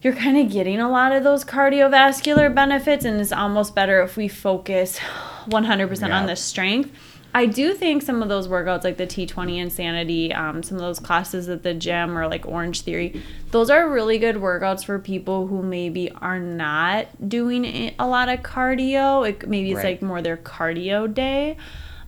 you're kind of getting a lot of those cardiovascular benefits and it's almost better if we focus 100% yeah. on the strength I do think some of those workouts, like the T20 Insanity, um, some of those classes at the gym or like Orange Theory, those are really good workouts for people who maybe are not doing a lot of cardio. It, maybe it's right. like more their cardio day.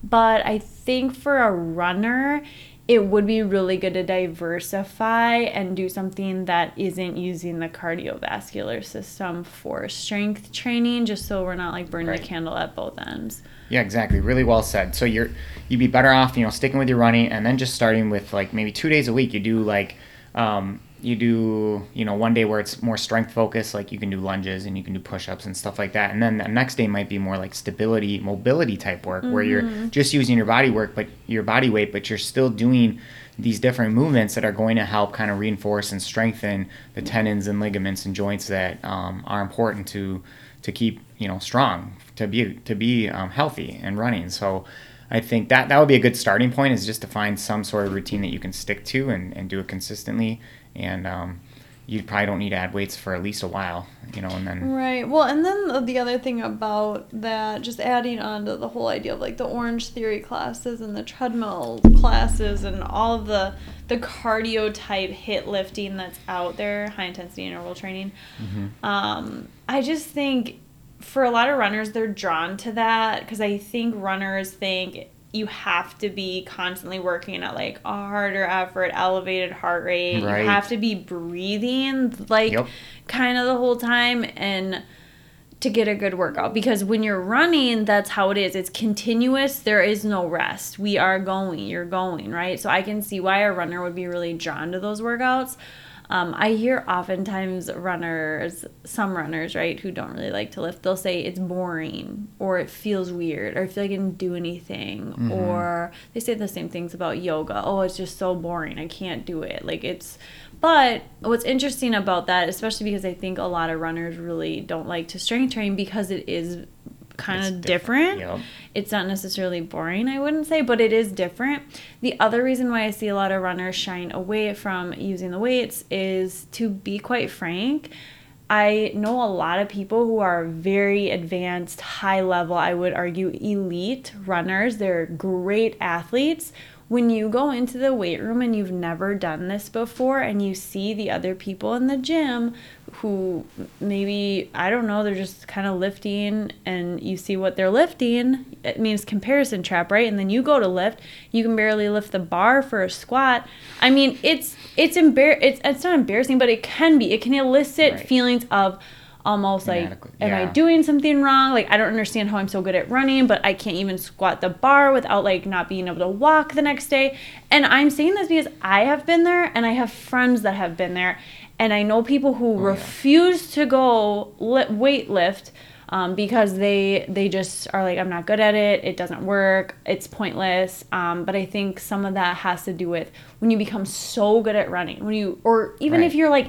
But I think for a runner, it would be really good to diversify and do something that isn't using the cardiovascular system for strength training, just so we're not like burning right. the candle at both ends. Yeah, exactly. Really well said. So you're you'd be better off, you know, sticking with your running and then just starting with like maybe two days a week. You do like um, you do you know one day where it's more strength focused, like you can do lunges and you can do push ups and stuff like that, and then the next day might be more like stability, mobility type work mm-hmm. where you're mm-hmm. just using your body work, but your body weight, but you're still doing these different movements that are going to help kind of reinforce and strengthen the tendons and ligaments and joints that um, are important to to keep you know strong to be to be um, healthy and running. So I think that that would be a good starting point is just to find some sort of routine that you can stick to and, and do it consistently. And um, you probably don't need to add weights for at least a while, you know, and then right. Well, and then the other thing about that, just adding on to the whole idea of like the Orange Theory classes and the treadmill classes and all of the the cardio type HIIT lifting that's out there, high intensity interval training. Mm-hmm. Um, I just think for a lot of runners, they're drawn to that because I think runners think you have to be constantly working at like a harder effort, elevated heart rate. Right. You have to be breathing like Yep. kind of the whole time and to get a good workout because when you're running that's how it is it's continuous there is no rest we are going you're going right so i can see why a runner would be really drawn to those workouts um, i hear oftentimes runners some runners right who don't really like to lift they'll say it's boring or it feels weird or i feel like i didn't do anything or they say the same things about yoga. Oh it's just so boring. I can't do it. Like it's but what's interesting about that, especially because I think a lot of runners really don't like to strength train because it is kind It's of different, different. yep. It's not necessarily boring, I wouldn't say, but it is different. The other reason why I see a lot of runners shine away from using the weights is to be quite frank. I know a lot of people who are very advanced, high level, I would argue elite runners. They're great athletes. When you go into the weight room and you've never done this before and you see the other people in the gym who maybe, I don't know, they're just kind of lifting and you see what they're lifting, it means comparison trap, right? And then you go to lift, you can barely lift the bar for a squat. I mean, it's it's embar- it's it's not embarrassing, but it can be. It can elicit Right. feelings of almost like Inadequate. am i doing something wrong like i don't understand how i'm so good at running but i can't even squat the bar without like not being able to walk the next day and i'm saying this because i have been there and i have friends that have been there and i know people who yeah. refuse to go li- weight lift um, because they they just are like i'm not good at it it doesn't work it's pointless um, but i think some of that has to do with when you become so good at running when you or even Right. if you're like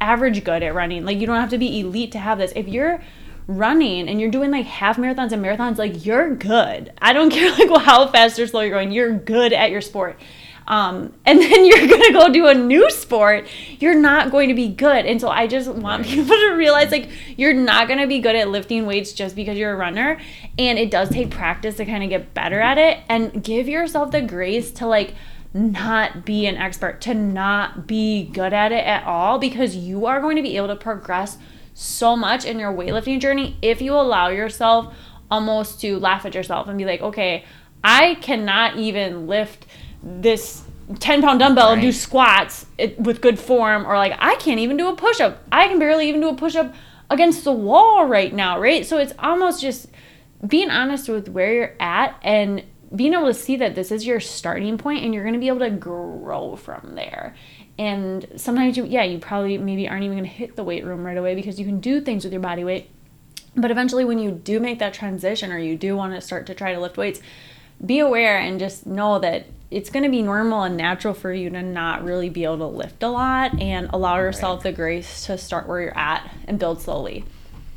average good at running. Like you don't have to be elite to have this. If you're running and you're doing like half marathons and marathons, like you're good. I don't care like how fast or slow you're going. You're good at your sport. Um, and then you're gonna go do a new sport, you're not going to be good. And so I just want people to realize like you're not gonna be good at lifting weights just because you're a runner. And it does take practice to kind of get better at it and give yourself the grace to like not be an expert, to not be good at it at all, because you are going to be able to progress so much in your weightlifting journey if you allow yourself almost to laugh at yourself and be like, okay, I cannot even lift this 10 pound dumbbell and do Right. squats it, with good form, or like, I can't even do a push up. I can barely even do a push up against the wall right now, right? So it's almost just being honest with where you're at and being able to see that this is your starting point and you're going to be able to grow from there. And sometimes you, yeah, you probably maybe aren't even going to hit the weight room right away because you can do things with your body weight. But eventually, when you do make that transition or you do want to start to try to lift weights, be aware and just know that it's going to be normal and natural for you to not really be able to lift a lot and allow yourself the grace to start where you're at and build slowly.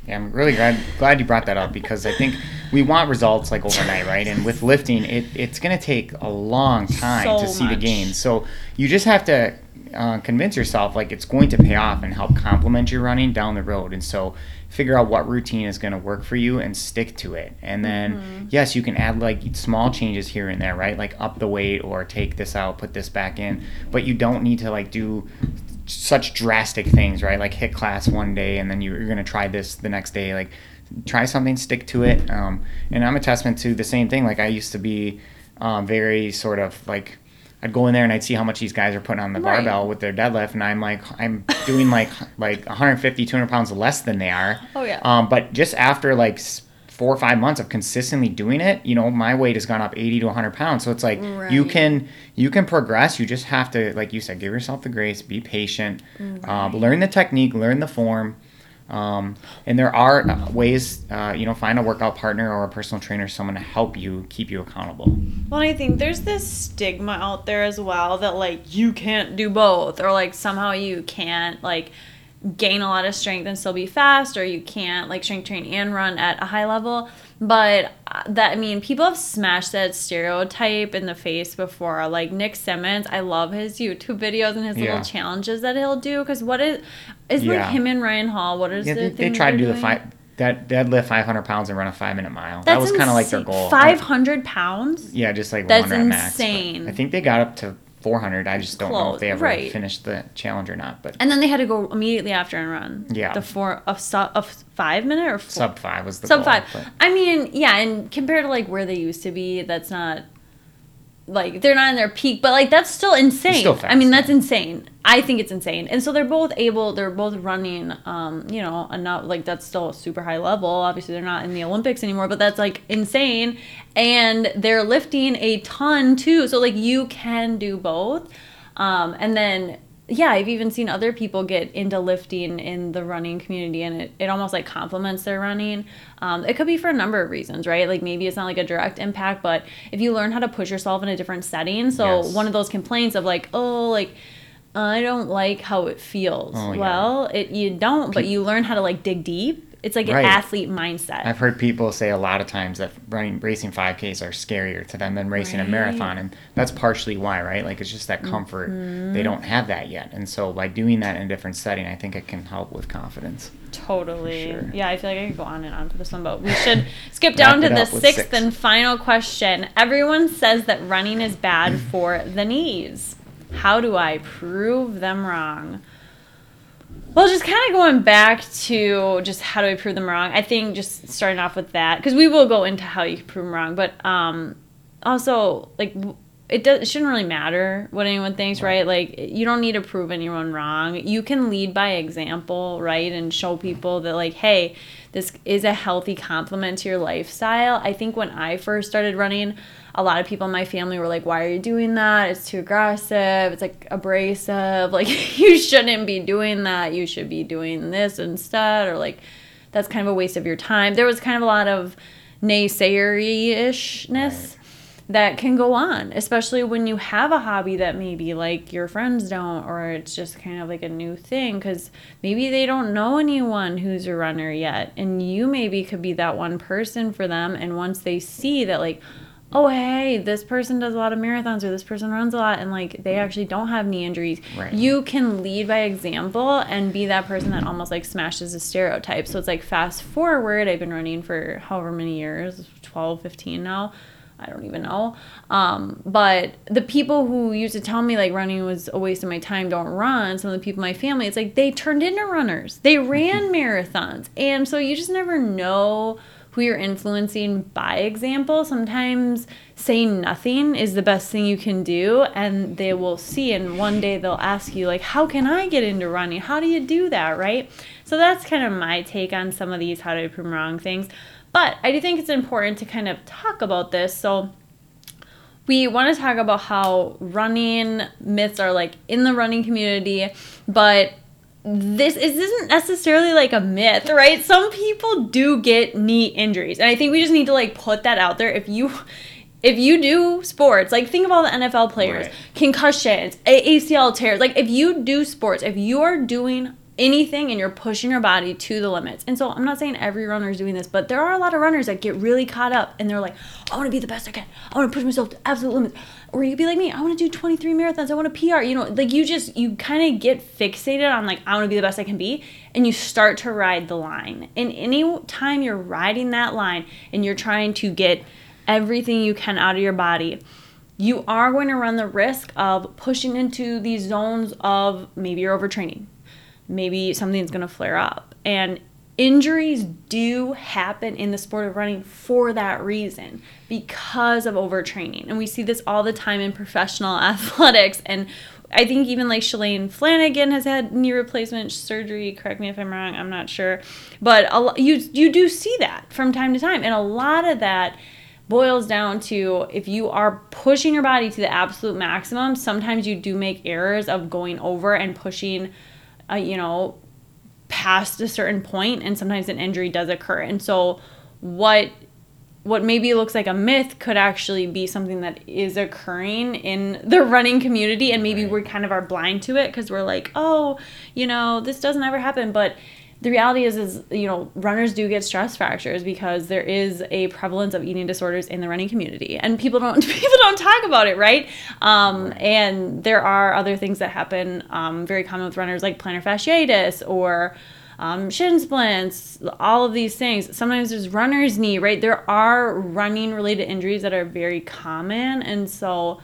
Yeah, I'm really glad glad you brought that up because I think we want results like overnight, right? And with lifting, it, it's going to take a long time So to see the gains. So you just have to uh, convince yourself like it's going to pay off and help complement your running down the road. And so figure out what routine is going to work for you and stick to it. And then Mm-hmm. yes, you can add like small changes here and there, right? Like up the weight or take this out, put this back in. But you don't need to like do such drastic things, right? Like HIIT class one day and then you're, you're gonna try this the next day. Like try something, stick to it. Um, and I'm a testament to the same thing. Like I used to be um, very sort of like I'd go in there and I'd see how much these guys are putting on the Right. barbell with their deadlift, and I'm like I'm doing like like 150, 200 pounds less than they are. Oh, yeah. Um, but just after like four or five months of consistently doing it, you know, my weight has gone up 80 to 100 pounds. So it's like you can you can progress. You just have to, like you said, give yourself the grace, be patient, uh, learn the technique, learn the form. Um, and there are ways, uh, you know, find a workout partner or a personal trainer, someone to help you keep you accountable. Well, I think there's this stigma out there as well that like you can't do both, or like somehow you can't like gain a lot of strength and still be fast, or you can't like strength train and run at a high level. But uh, that I mean, people have smashed that stereotype in the face before. Like Nick Symmonds, I love his YouTube videos and his Yeah. little challenges that he'll do. Because what is is Yeah. like him and Ryan Hall? What is Yeah, the they, they tried to do the five that deadlift 500 pounds and run a five minute mile. That's that was kind of like their goal. Five hundred pounds. Yeah, just like That's max. insane. I think they got up to 400. I just don't know if they ever right. finished the challenge or not. But And then they had to go immediately after and run. Yeah. The four of su- of five minute or four, sub five was the sub goal, five. but- I mean, yeah, and compared to like where they used to be, that's not like they're not in their peak, but like that's still insane. still I mean, that's yeah. insane. I think it's insane. And so they're both able. They're both running. Um, you know, enough like that's still a super high level. Obviously, they're not in the Olympics anymore, but that's like insane. And they're lifting a ton too. So like you can do both. Um, and then yeah, I've even seen other people get into lifting in the running community, and it, it almost like complements their running. Um, it could be for a number of reasons, right? Like maybe it's not like a direct impact, but if you learn how to push yourself in a different setting, so Yes. one of those complaints of like, oh, like I don't like how it feels. Oh, yeah. Well, it you don't, but you learn how to like dig deep. It's like an athlete mindset. I've heard people say a lot of times that running racing 5Ks are scarier to them than racing a marathon, and that's partially why, right? Like it's just that mm-hmm. comfort. They don't have that yet, and so by doing that in a different setting, I think it can help with confidence. Totally. Sure. Yeah, I feel like I could go on and on for this one, but we should skip down to the sixth six. and final question. Everyone says that running is bad for the knees. How do I prove them wrong? Well, just kind of going back to just how do I prove them wrong? I think just starting off with that because we will go into how you can prove them wrong, but um, also like it does it shouldn't really matter what anyone thinks, right? Like you don't need to prove anyone wrong. You can lead by example, right, and show people that like, hey, this is a healthy complement to your lifestyle. I think when I first started running, a lot of people in my family were like, "Why are you doing that? It's too aggressive. It's like abrasive. Like you shouldn't be doing that. You should be doing this instead." Or like that's kind of a waste of your time. There was kind of a lot of naysayery-ishness that can go on, especially when you have a hobby that maybe like your friends don't, or it's just kind of like a new thing because maybe they don't know anyone who's a runner yet, and you maybe could be that one person for them. And once they see that, like, oh hey, this person does a lot of marathons or this person runs a lot, and like they actually don't have knee injuries, Right. you can lead by example and be that person that almost like smashes a stereotype. So it's like fast forward, I've been running for however many years, 12, 15 now. I don't even know. Um, but the people who used to tell me like running was a waste of my time, don't run, some of the people in my family, it's like they turned into runners. They ran marathons. And so you just never know who you're influencing by example. Sometimes saying nothing is the best thing you can do and they will see and one day they'll ask you like how can I get into running? How do you do that, right? So that's kind of my take on some of these how to prove wrong things. But I do think it's important to kind of talk about this. So we want to talk about how running myths are like in the running community, but this is- isn't necessarily like a myth, right? Some people do get knee injuries, and I think we just need to like put that out there. If you if you do sports, like think of all the NFL players, Right. concussions, ACL tears, like if you do sports, if you are doing anything and you're pushing your body to the limits. And so I'm not saying every runner is doing this, but there are a lot of runners that get really caught up and they're like, I want to be the best I can. I want to push myself to absolute limits. Or you could be like me, I want to do 23 marathons. I want to PR. You know, like you just, you kind of get fixated on like, I want to be the best I can be. And you start to ride the line. And any time you're riding that line and you're trying to get everything you can out of your body, you are going to run the risk of pushing into these zones of maybe you're overtraining maybe something's going to flare up. And injuries do happen in the sport of running for that reason because of overtraining. And we see this all the time in professional athletics. And I think even like Shalane Flanagan has had knee replacement surgery. Correct me if I'm wrong. I'm not sure, but a, you you do see that from time to time, and a lot of that boils down to if you are pushing your body to the absolute maximum. Sometimes you do make errors of going over and pushing uh, you know, past a certain point, and sometimes an injury does occur. And so, what what maybe looks like a myth could actually be something that is occurring in the running community, and maybe Right. we kind of are blind to it because we're like, oh, you know, this doesn't ever happen, but the reality is is you know runners do get stress fractures because there is a prevalence of eating disorders in the running community. And people don't people don't talk about it right? Um, and there are other things that happen um, very common with runners like plantar fasciitis or um, shin splints all of these things. Sometimes there's runner's knee right? There are running related injuries that are very common. And so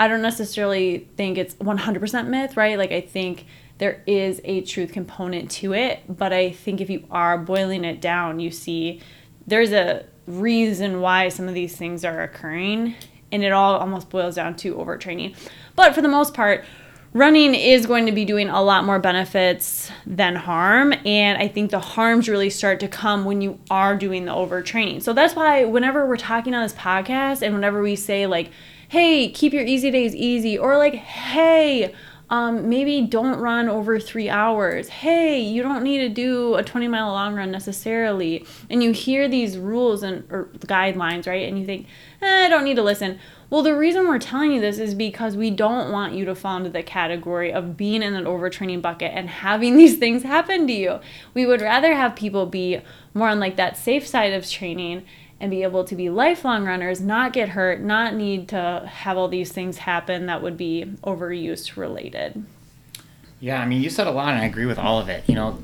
I don't necessarily think it's 100% myth, right? Like I think there is a truth component to it, but I think if you are boiling it down, you see there's a reason why some of these things are occurring and it all almost boils down to overtraining. But for the most part, running is going to be doing a lot more benefits than harm and i think the harms really start to come when you are doing the overtraining so that's why whenever we're talking on this podcast and whenever we say like hey keep your easy days easy or like hey um, maybe don't run over three hours. Hey, you don't need to do a 20 mile long run necessarily. And you hear these rules and or guidelines, right? And you think, eh, I don't need to listen. Well, the reason we're telling you this is because we don't want you to fall into the category of being in an overtraining bucket and having these things happen to you. We would rather have people be more on like that safe side of training and be able to be lifelong runners, not get hurt, not need to have all these things happen that would be overuse related. Yeah, I mean, you said a lot, and I agree with all of it. You know,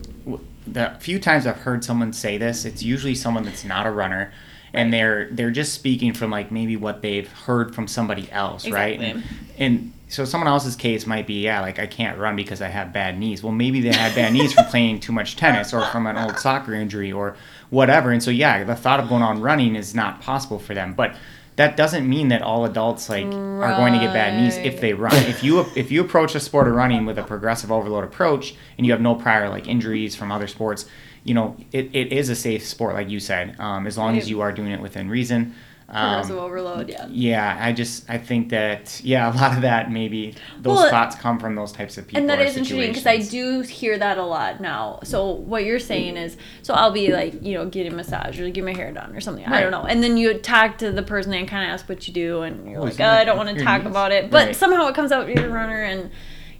the few times I've heard someone say this, it's usually someone that's not a runner and they're they're just speaking from like maybe what they've heard from somebody else, exactly. right? And, and so someone else's case might be, yeah, like I can't run because I have bad knees. Well, maybe they had bad knees from playing too much tennis or from an old soccer injury or whatever. And so yeah, the thought of going on running is not possible for them. But that doesn't mean that all adults like right. are going to get bad knees if they run. if you if you approach the sport of running with a progressive overload approach and you have no prior like injuries from other sports, you know, it, it is a safe sport, like you said, um, as long right. as you are doing it within reason. Um, overload, yeah. Yeah, I just I think that yeah, a lot of that maybe those well, thoughts come from those types of people. And that is interesting because I do hear that a lot now. So what you're saying is, so I'll be like, you know, getting a massage or get my hair done or something. Right. I don't know. And then you talk to the person and kind of ask what you do, and you're oh, like, oh, I don't want to talk about it, but right. somehow it comes out you're a runner and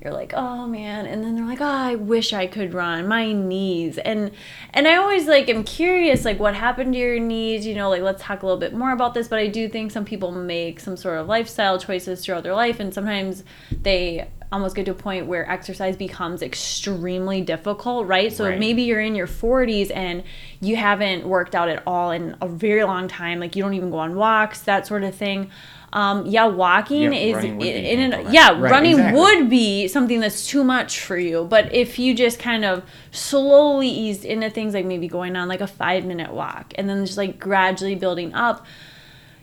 you're like, oh man, and then they're like, oh, I wish I could run. My knees, and and I always like am curious, like what happened to your knees? You know, like let's talk a little bit more about this. But I do think some people make some sort of lifestyle choices throughout their life, and sometimes they almost get to a point where exercise becomes extremely difficult, right? So right. maybe you're in your 40s and you haven't worked out at all in a very long time, like you don't even go on walks, that sort of thing um, yeah, walking yeah, is in, in an, yeah, right, running exactly. would be something that's too much for you. But if you just kind of slowly eased into things like maybe going on like a five minute walk and then just like gradually building up,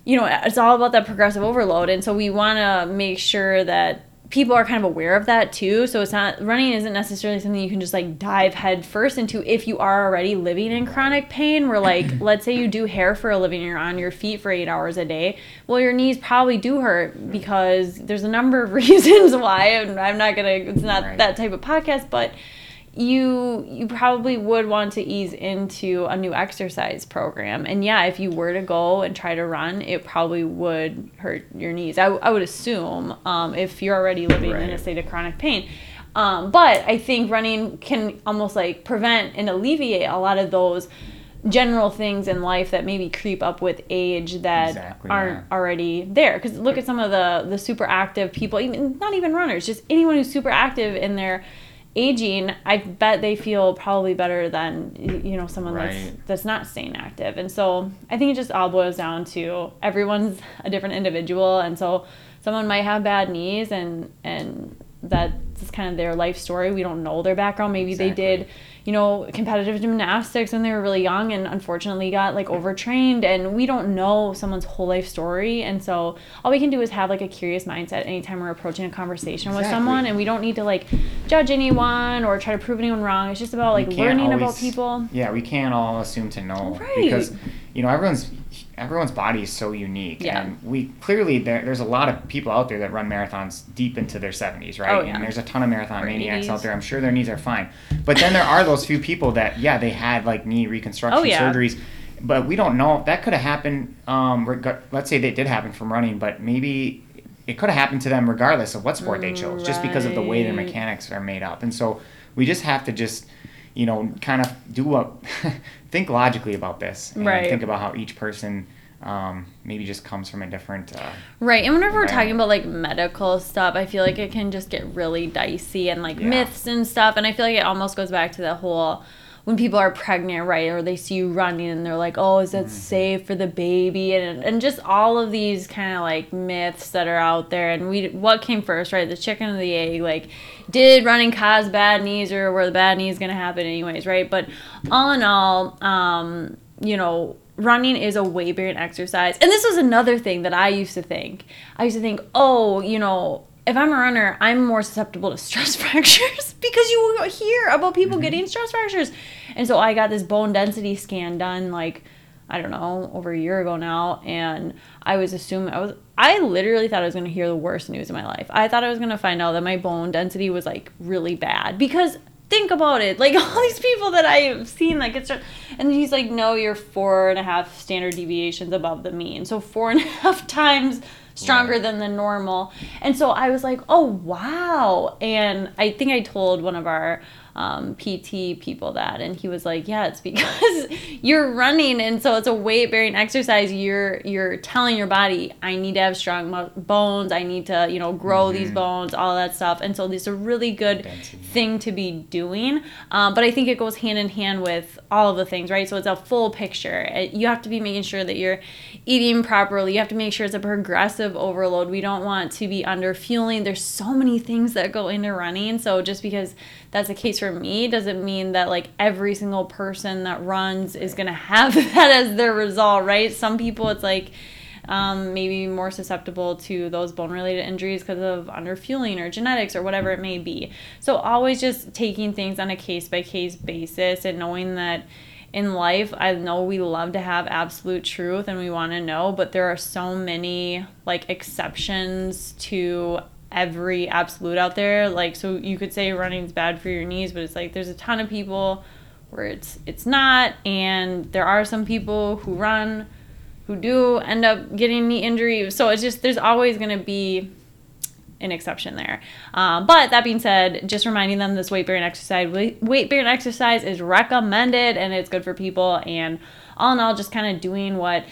you know, it's all about that progressive overload. And so we want to make sure that people are kind of aware of that too. So it's not running isn't necessarily something you can just like dive head first into if you are already living in chronic pain. Where like let's say you do hair for a living, you're on your feet for eight hours a day. Well, your knees probably do hurt because there's a number of reasons why. And I'm not gonna. It's not right. that type of podcast, but you you probably would want to ease into a new exercise program and yeah if you were to go and try to run it probably would hurt your knees i, I would assume um, if you're already living right. in a state of chronic pain um, but i think running can almost like prevent and alleviate a lot of those general things in life that maybe creep up with age that exactly, aren't yeah. already there because look at some of the the super active people even not even runners just anyone who's super active in their aging, I bet they feel probably better than you know someone right. that's that's not staying active. And so I think it just all boils down to everyone's a different individual, and so someone might have bad knees and and kind of their life story. We don't know their background. Maybe exactly. they did you know, competitive gymnastics when they were really young and unfortunately got like overtrained and we don't know someone's whole life story and so all we can do is have like a curious mindset anytime we're approaching a conversation exactly. with someone and we don't need to like judge anyone or try to prove anyone wrong. It's just about like learning always, about people. Yeah, we can't all assume to know right. because you know everyone's everyone's body is so unique yeah. and we clearly there, there's a lot of people out there that run marathons deep into their 70s right oh, yeah. and there's a ton of marathon maniacs out there i'm sure their knees are fine but then there are those few people that yeah they had like knee reconstruction oh, yeah. surgeries but we don't know that could have happened um, reg- let's say they did happen from running but maybe it could have happened to them regardless of what sport they chose right. just because of the way their mechanics are made up and so we just have to just you know, kind of do what, think logically about this, and right? Think about how each person um, maybe just comes from a different uh, right and whenever we're talking about like medical stuff i feel like it can just get really dicey and like yeah. myths and stuff and i feel like it almost goes back to the whole when people are pregnant, right, or they see you running and they're like, oh, is that Mm-hmm. safe for the baby? And, and just all of these kind of like myths that are out there. And we, what came first, right? The chicken or the egg? Like, did running cause bad knees or were the bad knees going to happen anyways, right? But all in all, um, you know, running is a weight bearing exercise. And this was another thing that I used to think. I used to think, oh, you know, if I'm a runner, I'm more susceptible to stress fractures because you hear about people mm-hmm. getting stress fractures. And so I got this bone density scan done like I don't know, over a year ago now, and I was assuming I was I literally thought I was going to hear the worst news in my life. I thought I was going to find out that my bone density was like really bad because think about it, like all these people that I've seen like it's and he's like, no, you're four and a half standard deviations above the mean, so four and a half times stronger Right. than the normal. And so I was like, oh, wow. And I think I told one of our um, PT people that, and he was like, yeah, it's because you're running. And so it's a weight bearing exercise. You're, you're telling your body, I need to have strong mu- bones. I need to, you know, grow these bones, all that stuff. And so this is a really good thing to be doing. Um, but I think it goes hand in hand with all of the things, right? So it's a full picture. It- You have to be making sure that you're eating properly. You have to make sure it's a progressive overload. We don't want to be under fueling. There's so many things that go into running. So just because that's the case for me doesn't mean that like every single person that runs is going to have that as their result, right? Some people it's like um, maybe more susceptible to those bone related injuries because of underfueling or genetics or whatever it may be. So, always just taking things on a case by case basis and knowing that in life, I know we love to have absolute truth and we want to know, but there are so many like exceptions to every absolute out there. Like, so you could say running's bad for your knees, but it's like there's a ton of people where it's it's not and there are some people who run who do end up getting knee injuries. So it's just there's always going to be an exception there. Um, but that being said, just reminding them this weight bearing exercise, weight bearing exercise is recommended and it's good for people. And all in all, just kind of doing what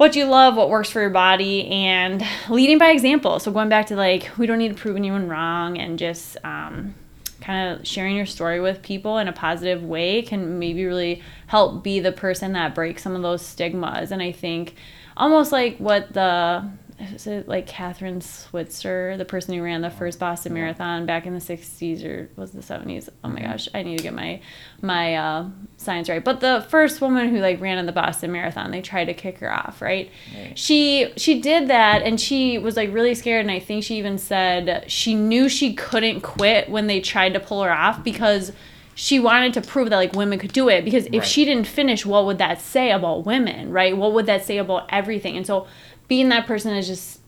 what you love, what works for your body, and leading by example. So going back to like we don't need to prove anyone wrong, and just um, kind of sharing your story with people in a positive way can maybe really help be the person that breaks some of those stigmas. And I think almost like what the is it like Kathrine Switzer, the person who ran the first Boston Marathon back in the '60s or was it the '70s? Oh my gosh, I need to get my my uh, science right. But the first woman who like ran in the Boston Marathon, they tried to kick her off, right? Right. She she did that, and she was like really scared, and I think she even said she knew she couldn't quit when they tried to pull her off because she wanted to prove that like women could do it because if Right. she didn't finish what would that say about women right what would that say about everything and so being that person is just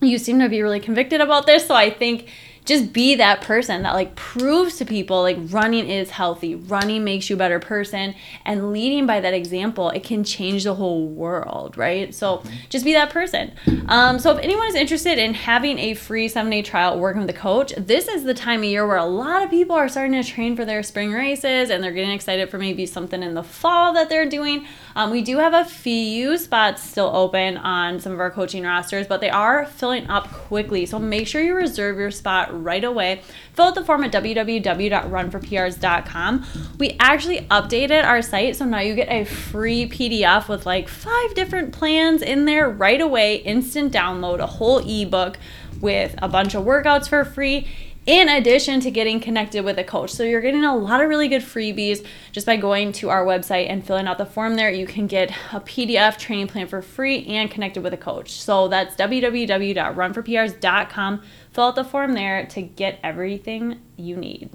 you seem to be really convicted about this. So i think just be that person that like proves to people like running is healthy running makes you a better person and leading by that example it can change the whole world right? So just be that person. Um, so if anyone is interested in having a free seven day trial working with a coach this is the time of year where a lot of people are starting to train for their spring races and they're getting excited for maybe something in the fall that they're doing um, we do have a few spots still open on some of our coaching rosters, but they are filling up quickly. So make sure you reserve your spot right away. Fill out the form at www.runforprs.com. We actually updated our site, so now you get a free PDF with like five different plans in there right away, instant download, a whole ebook with a bunch of workouts for free in addition to getting connected with a coach. So you're getting a lot of really good freebies just by going to our website and filling out the form there. You can get a PDF training plan for free and connected with a coach. So that's www.runforprs.com. Fill out the form there to get everything you need.